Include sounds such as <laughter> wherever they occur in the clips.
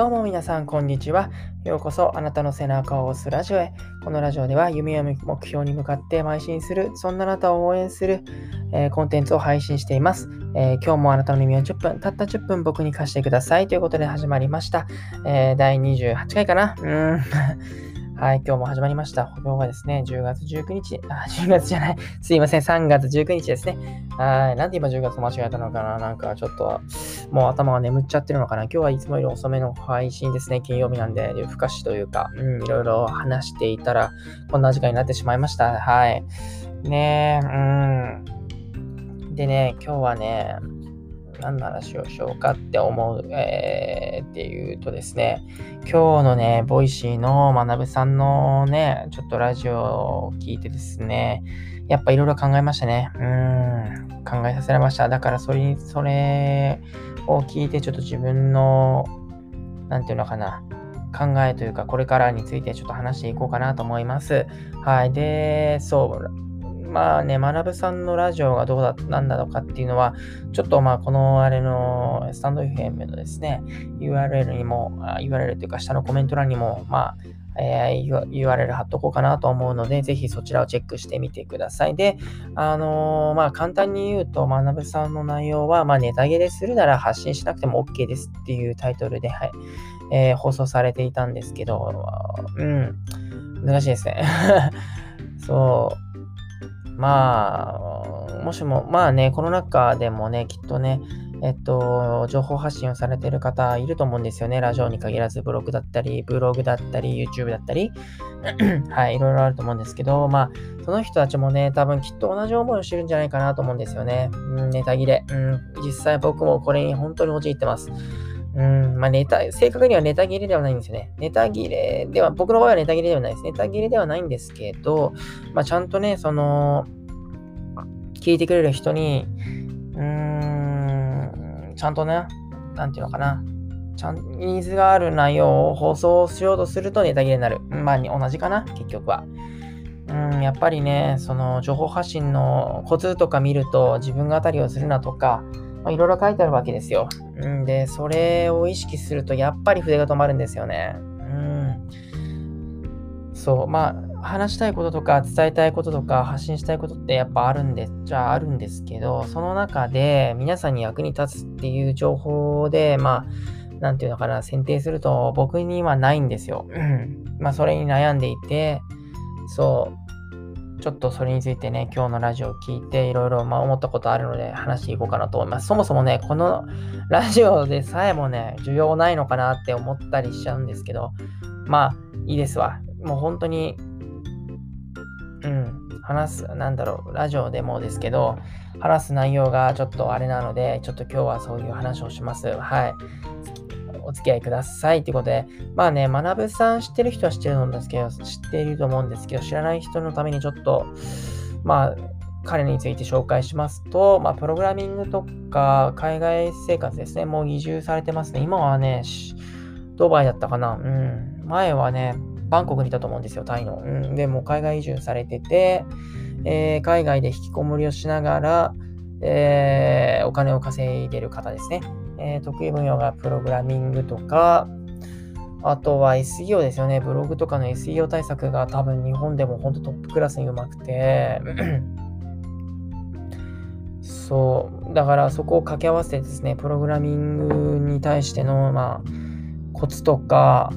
どうも皆さん、こんにちは。ようこそあなたの背中を押すラジオへ。このラジオでは夢や目標に向かって邁進する、そんなあなたを応援する、えー、コンテンツを配信しています、えー、今日もあなたの耳を10分、たった10分僕に貸してくださいということで始まりました。えー、第28回かなうん。はい、今日も始まりました。今日はですね、10月19日、あ、<laughs> 10月じゃない、すいません、3月19日ですね。はい、なんで今10月間違えたのかななんかちょっと、もう頭が眠っちゃってるのかな今日はいつもより遅めの配信ですね。金曜日なんで、夜更かしというか、うん、いろいろ話していたら、こんな時間になってしまいました。はい。ねえ、うん。でね、今日はね、何の話をしようかって思う、えー、っていうとですね、今日のね、ボイシーの学さんのね、ちょっとラジオを聞いてですね、やっぱいろいろ考えましたね。うん、考えさせられました。だからそれ、それを聞いてちょっと自分の、なんていうのかな、考えというか、これからについてちょっと話していこうかなと思います。はい。で、そう、まあね、学さんのラジオがどうだ、なんだろうかっていうのは、ちょっとまあこのあれのスタンド FM のですね、URL にも、URL というか下のコメント欄にも、まあ、えー、URL 貼っとこうかなと思うので、ぜひそちらをチェックしてみてください。で、あのー、まあ簡単に言うと、学さんの内容は、まあネタ切れするなら発信しなくても OK ですっていうタイトルで、はい、えー、放送されていたんですけど、うん、難しいですね。<laughs> そう。まあ、もしも、まあね、この中でもね、きっとね、えっと、情報発信をされてる方いると思うんですよね。ラジオに限らず、ブログだったり、ブログだったり、YouTube だったり、<clears throat> はい、いろいろあると思うんですけど、まあ、その人たちもね、多分きっと同じ思いをしてるんじゃないかなと思うんですよね。うん、ネタ切れ。うん、実際僕もこれに本当に陥ってます。うん、まあネタ、正確にはネタ切れではないんですよね。ネタ切れでは、僕の場合はネタ切れではないです。ネタ切れではないんですけど、まあちゃんとね、その、聞いてくれる人に、うーん、ちゃんとね、なんていうのかな、ちゃん、ニーズがある内容を放送しようとするとネタ切れになる。まあ、同じかな、結局は。うん、やっぱりね、その情報発信のコツとか見ると自分語りをするなとか、まあ、いろいろ書いてあるわけですよ。んで、それを意識するとやっぱり筆が止まるんですよね。うん。そう、まあ、話したいこととか伝えたいこととか発信したいことってやっぱあるんで、じゃああるんですけど、その中で皆さんに役に立つっていう情報で、まあ、なんていうのかな、選定すると僕にはないんですよ。まあ、それに悩んでいて、そう、ちょっとそれについてね、今日のラジオを聞いて、いろいろ思ったことあるので話していこうかなと思います。そもそもね、この <laughs> ラジオでさえもね、需要ないのかなって思ったりしちゃうんですけど、まあ、いいですわ。もう本当に、うん、話す、なんだろう、ラジオでもですけど、話す内容がちょっとあれなので、ちょっと今日はそういう話をします。はい。お付き合いください。ということで、まあね、学さん知ってる人は知ってるんですけど、知っていると思うんですけど、知らない人のためにちょっと、まあ、彼について紹介しますと、まあ、プログラミングとか海外生活ですね、もう移住されてますね。今はね、ドバイだったかな。うん。前はね、バンコクにいたと思うんですよ、タイの。うん。で、も海外移住されてて、えー、海外で引きこもりをしながら、えー、お金を稼いでる方ですね。えー、得意分野がプログラミングとか、あとは SEO ですよね。ブログとかの SEO 対策が多分日本でも本当トップクラスにうまくて、<clears throat> そう、だからそこを掛け合わせてですね、プログラミングに対しての、まあ、コツとか、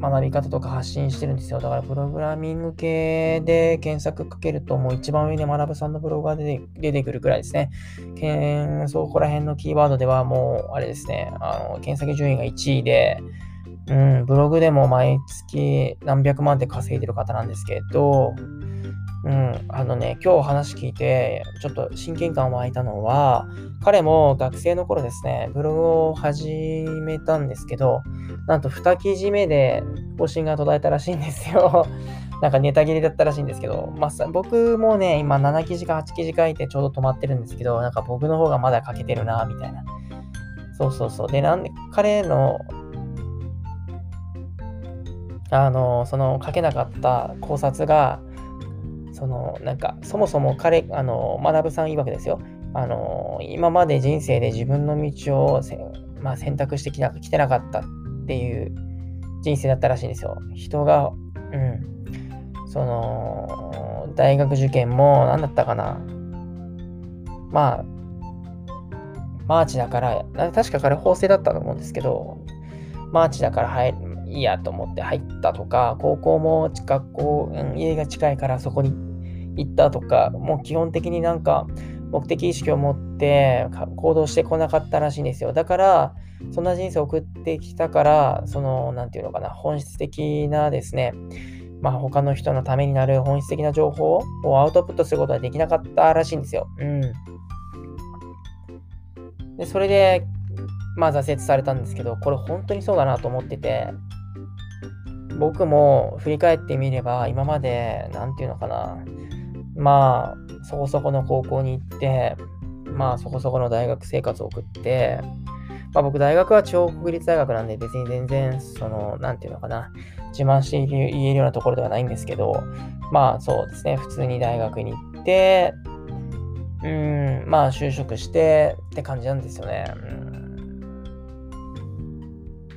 学び方とか発信してるんですよ。だからプログラミング系で検索かけるともう一番上に学さんのブログが出て出てくるくらいですね。けんそこら辺のキーワードではもうあれですね、あの検索順位が1位で、うん、ブログでも毎月何百万って稼いでる方なんですけど、うん、あのね、今日話聞いて、ちょっと親近感湧いたのは、彼も学生の頃ですね、ブログを始めたんですけど、なんと2記事目で更新が途絶えたらしいんですよ。<laughs> なんかネタ切れだったらしいんですけど、まあ、僕もね、今7記事か8記事書いてちょうど止まってるんですけど、なんか僕の方がまだ書けてるな、みたいな。そうそうそう。で、なんで、彼の、あの、その書けなかった考察が、そのなんかそもそも彼あの学さん曰くですよあの今まで人生で自分の道をまあ、選択してきな来てなかったっていう人生だったらしいんですよ。人が、うん、その、大学受験も何だったかな。まあ、マーチだから、確か彼法政だったと思うんですけど、マーチだから入る、いいやと思って入ったとか、高校も学校、うん、家が近いからそこに行ったとか、もう基本的になんか目的意識を持って行動してこなかったらしいんですよ。だから、そんな人生を送ってきたから、その、なんていうのかな、本質的なですね、まあ、他の人のためになる本質的な情報をアウトプットすることはできなかったらしいんですよ。うん。で、それで、まあ挫折されたんですけど、これ本当にそうだなと思ってて、僕も振り返ってみれば、今まで、なんていうのかな、まあ、そこそこの高校に行って、まあ、そこそこの大学生活を送って、まあ、僕、大学は超国立大学なんで、別に全然、その、なんていうのかな、自慢して言えるようなところではないんですけど、まあ、そうですね、普通に大学に行って、うん、まあ、就職してって感じなんですよね。う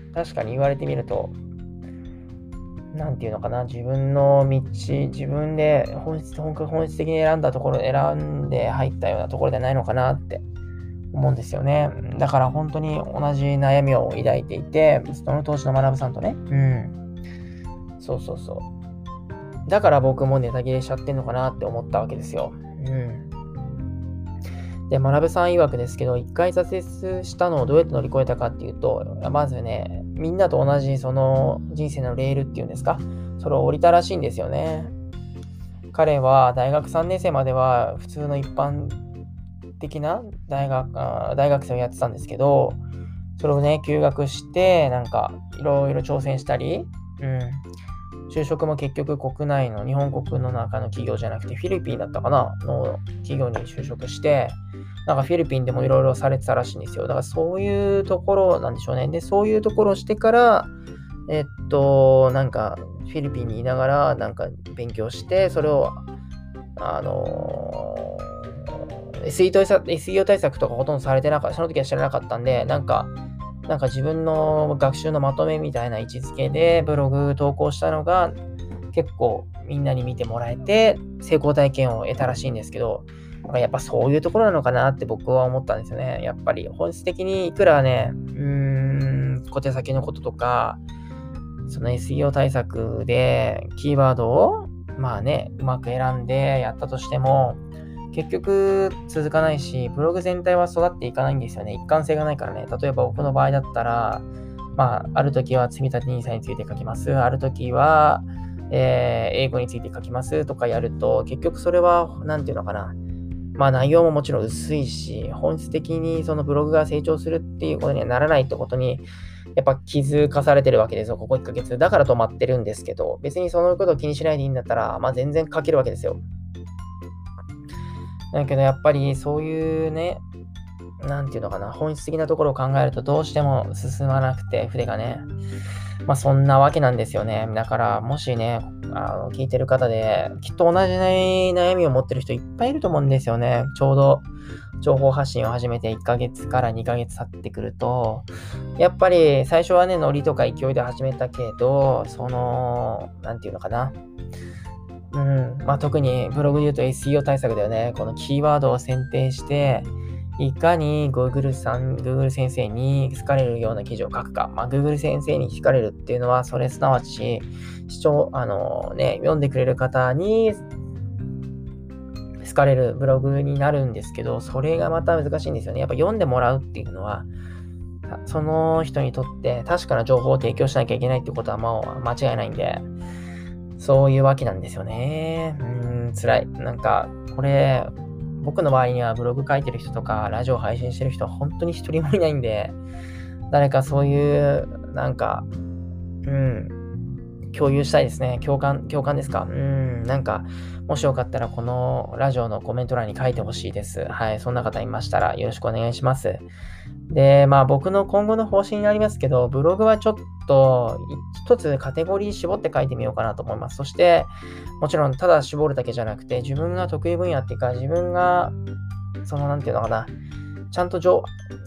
ん、確かに言われてみると、なんていうのかな、自分の道、自分で本質本格本質的に選んだところ、選んで入ったようなところじゃないのかなって思うんですよね。だから本当に同じ悩みを抱いていて、その当時の学さんとね、うん。そうそうそう。だから僕もネタ切れしちゃってんのかなって思ったわけですよ。うん。で、学さん曰くですけど、一回挫折したのをどうやって乗り越えたかっていうと、まずね、みんなと同じその人生のレールっていうんですか、それを降りたらしいんですよね。彼は大学3年生までは普通の一般的な大学大学生をやってたんですけど、それをね、休学して、なんかいろいろ挑戦したり、うん、就職も結局国内の日本国の中の企業じゃなくてフィリピンだったかなの企業に就職して、なんかフィリピンでもいろいろされてたらしいんですよ。だからそういうところなんでしょうね。で、そういうところをしてから、えっと、なんかフィリピンにいながらなんか勉強して、それを、あのー、SEO 対策 SEO 対策とかほとんどされてなかった、その時は知らなかったんで、なんか、なんか自分の学習のまとめみたいな位置づけでブログ投稿したのが結構みんなに見てもらえて成功体験を得たらしいんですけど、なんかやっぱそういうところなのかなって僕は思ったんですよね。やっぱり本質的にいくらね、うーん、小手先のこととか、その SEO 対策でキーワードをまあね、うまく選んでやったとしても、結局続かないし、ブログ全体は育っていかないんですよね。一貫性がないからね。例えば僕の場合だったら、まあ、ある時は積立 NISA について書きます。ある時は、えー、英語について書きますとかやると、結局それは、なんていうのかな。まあ内容ももちろん薄いし、本質的にそのブログが成長するっていうことにはならないってことに、やっぱ気づかされてるわけですよ、ここ1ヶ月。だから止まってるんですけど、別にそのことを気にしないでいいんだったら、まあ全然書けるわけですよ。だけどやっぱりそういうね、なんていうのかな、本質的なところを考えるとどうしても進まなくて、筆がね。まあそんなわけなんですよね。だからもしね、あの聞いてる方で、きっと同じ悩みを持ってる人いっぱいいると思うんですよね。ちょうど情報発信を始めて1ヶ月から2ヶ月経ってくると、やっぱり最初はね、ノリとか勢いで始めたけど、その、なんていうのかな。うん。まあ、特にブログで言うと SEO 対策だよね。このキーワードを選定して、いかに Google さん、Google 先生に好かれるような記事を書くか。まあ、Google 先生に好かれるっていうのは、それすなわち、視聴、あのね、読んでくれる方に好かれるブログになるんですけど、それがまた難しいんですよね。やっぱ読んでもらうっていうのは、その人にとって確かな情報を提供しなきゃいけないってことはもう間違いないんで、そういうわけなんですよね。うん、辛い。なんか、これ、僕の場合にはブログ書いてる人とか、ラジオ配信してる人は本当に一人もいないんで、誰かそういう、なんか、うん、共有したいですね。共感、共感ですか？うん、なんか、もしよかったらこのラジオのコメント欄に書いてほしいです。はい、そんな方いましたらよろしくお願いします。で、まあ僕の今後の方針になりますけど、ブログはちょっと一つカテゴリー絞って書いてみようかなと思います。そして、もちろんただ絞るだけじゃなくて、自分が得意分野っていうか、自分が、その、なんていうのかな、ちゃんと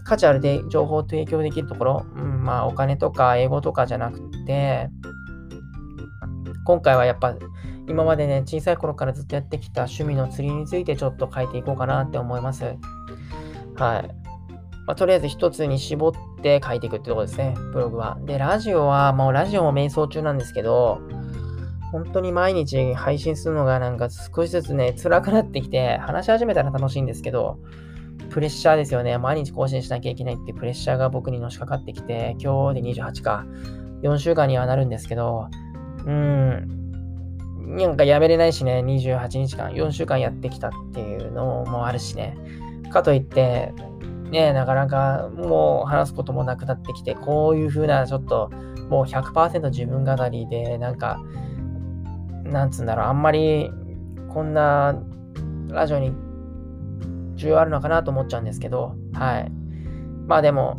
価値あるで情報を提供できるところ、うん、まあ、お金とか英語とかじゃなくて、今回はやっぱ、今までね、小さい頃からずっとやってきた趣味の釣りについてちょっと書いていこうかなって思います。はい。まあ、とりあえず一つに絞って書いていくってとこですね、ブログは。で、ラジオは、もうラジオも瞑想中なんですけど、本当に毎日配信するのがなんか少しずつね、辛くなってきて、話し始めたら楽しいんですけど、プレッシャーですよね。毎日更新しなきゃいけないってプレッシャーが僕にのしかかってきて、今日で28か、4週間にはなるんですけど、うーん、なんかやめれないしね、28日間、4週間やってきたっていうのもあるしね。かといって、ね、なかなかもう話すこともなくなってきて、こういう風なちょっともう100%自分語りで、なんか、なんつうんだろう、あんまりこんなラジオに需要あるのかなと思っちゃうんですけど、はい。まあでも、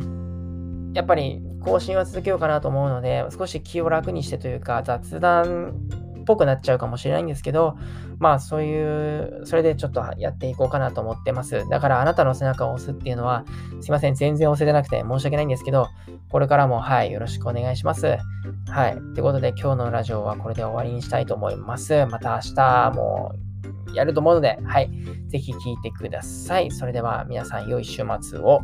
やっぱり更新は続けようかなと思うので、少し気を楽にしてというか、雑談ぽくなっちゃうかもしれないんですけど、まあそういう、それでちょっとやっていこうかなと思ってます。だからあなたの背中を押すっていうのは、すいません、全然押せてなくて申し訳ないんですけど、これからもはい、よろしくお願いします。はい。ということで今日のラジオはこれで終わりにしたいと思います。また明日もやると思うので、はい。ぜひ聞いてください。それでは皆さん良い週末を。